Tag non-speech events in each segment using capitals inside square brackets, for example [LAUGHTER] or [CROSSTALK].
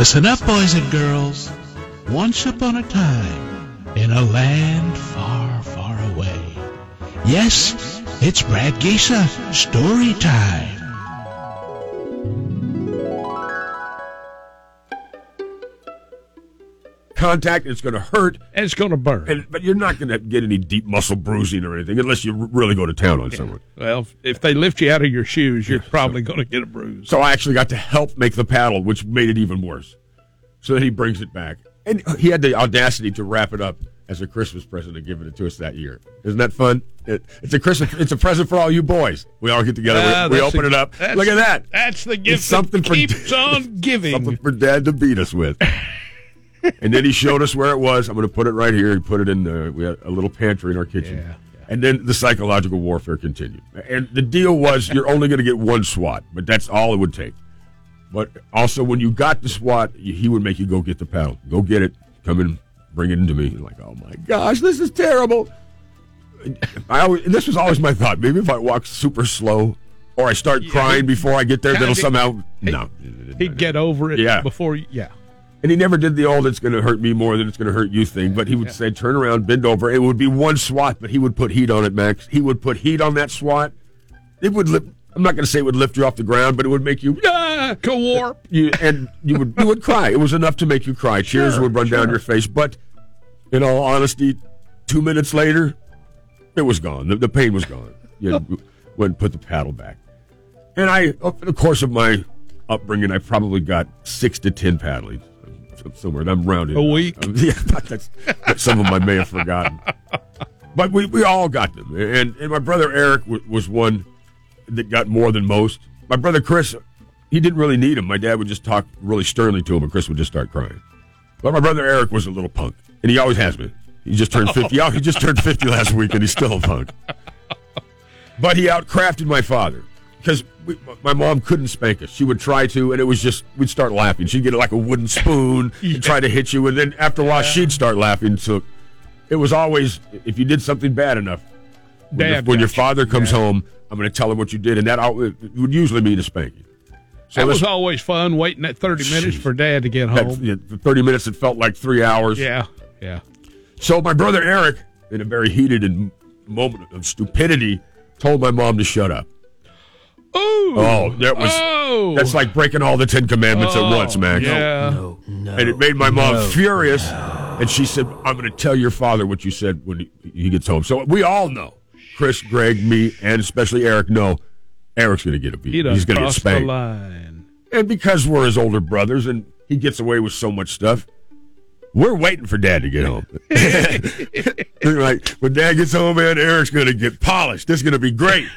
Listen up, boys and girls. Once upon a time, in a land far, far away. Yes, it's Brad Geisa story time. Contact, it's going to hurt, And it's going to burn. and, but you're not going to get any deep muscle bruising or anything unless you r- really go to town on someone. well, if- they lift you out of your shoes, you're probably going to get a bruise. So I actually got to help make the paddle, which made it even worse. So then he brings it back. And he had the audacity to wrap it up as a Christmas present and give it to us that year. Isn't that fun? It, it's a Christmas. It's a present for all you boys. We all get together. Ah, we we open a- it up. Look at that. That's the gift something that for- keeps on [LAUGHS] giving. Something for Dad to beat us with. [LAUGHS] and then he showed us where it was. I'm going to put it right here. He put it in the. We had a little pantry in our kitchen. Yeah, And then the psychological warfare continued. And the deal was you're only going to get one SWAT, but that's all it would take. But also, when you got the SWAT, he would make you go get the paddle. Go get it. Come in, bring it into me. You're like, oh my gosh, this is terrible. I always, this was always my thought. Maybe if I walk super slow or I start crying before I get there, that'll somehow. No. He'd get over it Yeah. before, yeah. And he never did the old "it's going to hurt me more than it's going to hurt you" thing. But he would say, "Turn around, bend over." It would be one SWAT, but he would put heat on it, Max. He would put heat on that SWAT. It would lift. I'm not going to say it would lift you off the ground, but it would make you. Ah, co-warp. You and you would you would cry. It was enough to make you cry. Tears Sure, would run down your face. But in all honesty, two minutes later, it was gone. The, the pain was gone. You went [LAUGHS] and put the paddle back. And I, over the course of my upbringing, I probably got six to ten paddlings somewhere. I'm rounding A week? [LAUGHS] Yeah, that's, that's some of them I may have forgotten. But we, we all got them, and and my brother Eric w- was one that got more than most. My brother Chris, he didn't really need him. My dad would just talk really sternly to him, and Chris would just start crying. But my brother Eric was a little punk, and he always has been. He just turned fifty. Oh, oh he just turned fifty last week, and he's still a punk. [LAUGHS] But he outcrafted my father because my mom couldn't spank us. She would try to, and it was just we'd start laughing. She'd get like a wooden spoon [LAUGHS] and try to hit you, and then after a while she'd start laughing. So it was always if you did something bad enough. When, your, Dad when your father comes Yeah. home, I'm going to tell him what you did, and that it would usually mean a spanking. So That was always fun, waiting that 30 minutes for Dad to get that- home. yeah, for 30 minutes, it felt like three hours. Yeah, yeah. So my brother Eric, in a very heated and moment of stupidity, told my mom to shut up. Ooh. Oh, that was Oh. that's like breaking all the Ten Commandments at Oh, once, Max. Yeah. No, no. And it made my mom furious. And she said, "I'm going to tell your father what you said when he, he gets home." So we all know, Chris, Greg, me, and especially Eric know, Eric's going to get a beat. He He's going to get crossed the spanked. line. And because we're his older brothers and he gets away with so much stuff, we're waiting for dad to get home. [LAUGHS] [LAUGHS] Like, when dad gets home, man, Eric's going to get polished. This is going to be great.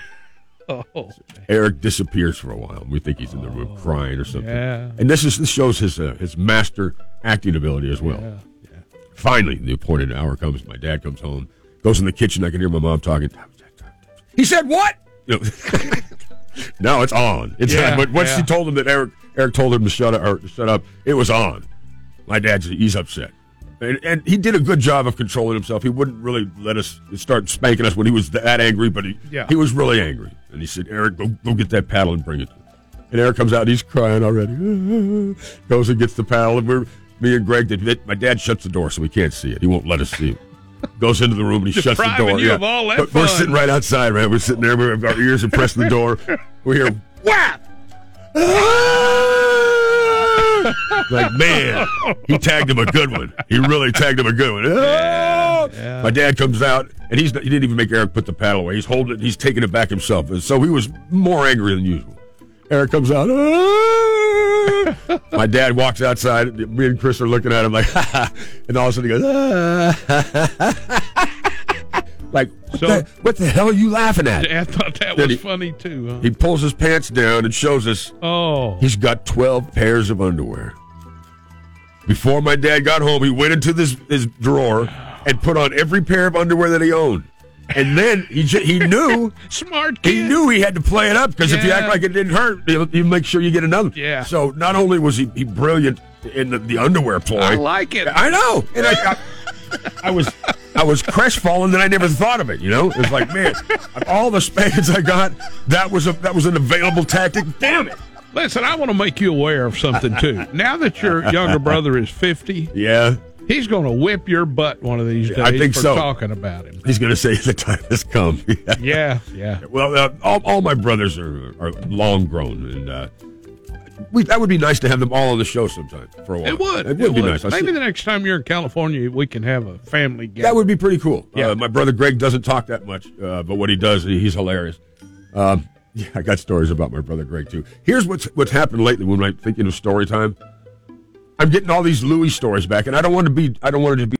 Oh, Eric disappears for a while. We think he's in the room crying or something. yeah. And this is this shows his uh, his master acting ability as well. Yeah, Finally, the appointed hour comes. My dad comes home, goes in the kitchen. I can hear my mom talking. He said, "What?" You know, no, [LAUGHS] it's on. It's Yeah, on. But once yeah. she told him that Eric Eric told him to shut up, or shut up, it was on. My dad's he's upset, and, and he did a good job of controlling himself. He wouldn't really let us start spanking us when he was that angry, but he Yeah. he was really angry. And he said, "Eric, go go get that paddle and bring it." And Eric comes out and he's crying already. [LAUGHS] Goes and gets the paddle, and we're me and Greg. Did, my dad shuts the door so we can't see it. He won't let us see it. Goes into the room and he shuts the door. you of all that We're fun. sitting right outside, man. We're sitting there. We have our ears are pressed to the door. [LAUGHS] We hear whap. [LAUGHS] like man, he tagged him a good one. He really tagged him a good one. Ah! My dad comes out and he's he didn't even make Eric put the paddle away. He's holding it. He's taking it back himself. And so he was more angry than usual. Eric comes out. "Ah!" My dad walks outside. Me and Chris are looking at him like, [LAUGHS] and all of a sudden he goes, "Ah." Like, what, So- the, what the hell are you laughing at? I thought that Then was he- funny too. Huh? He pulls his pants down and shows us oh, he's got 12 pairs of underwear. Before my dad got home, he went into this his drawer and put on every pair of underwear that he owned. And then he j- he [LAUGHS] knew smart kid. he knew he had to play it up because if you act like it didn't hurt, you, you make sure you get another. Yeah. So not only was he, he brilliant in the, the underwear ploy, I like it. I know, and I, I, I was I was crestfallen that I never thought of it. You know, it was like, man, of all the spankings I got, that was a that was an available tactic. Damn it! Listen, I want to make you aware of something too. Now that your younger brother is fifty, Yeah. he's going to whip your butt one of these days I think for so. talking about him. He's going to say the time has come. [LAUGHS] Yeah, yeah. Well, uh, all, all my brothers are, are long grown, and uh, we, that would be nice to have them all on the show sometime for a while. It would. It would be nice. I Maybe the next time you're in California, we can have a family gathering. that would be pretty cool. Yeah. Uh, my brother Greg doesn't talk that much, uh, but what he does, he's hilarious. Um, yeah, I got stories about my brother Greg too. Here's what's what's happened lately when I'm thinking of story time. I'm getting all these Louis stories back, and I don't want to be I don't want it to be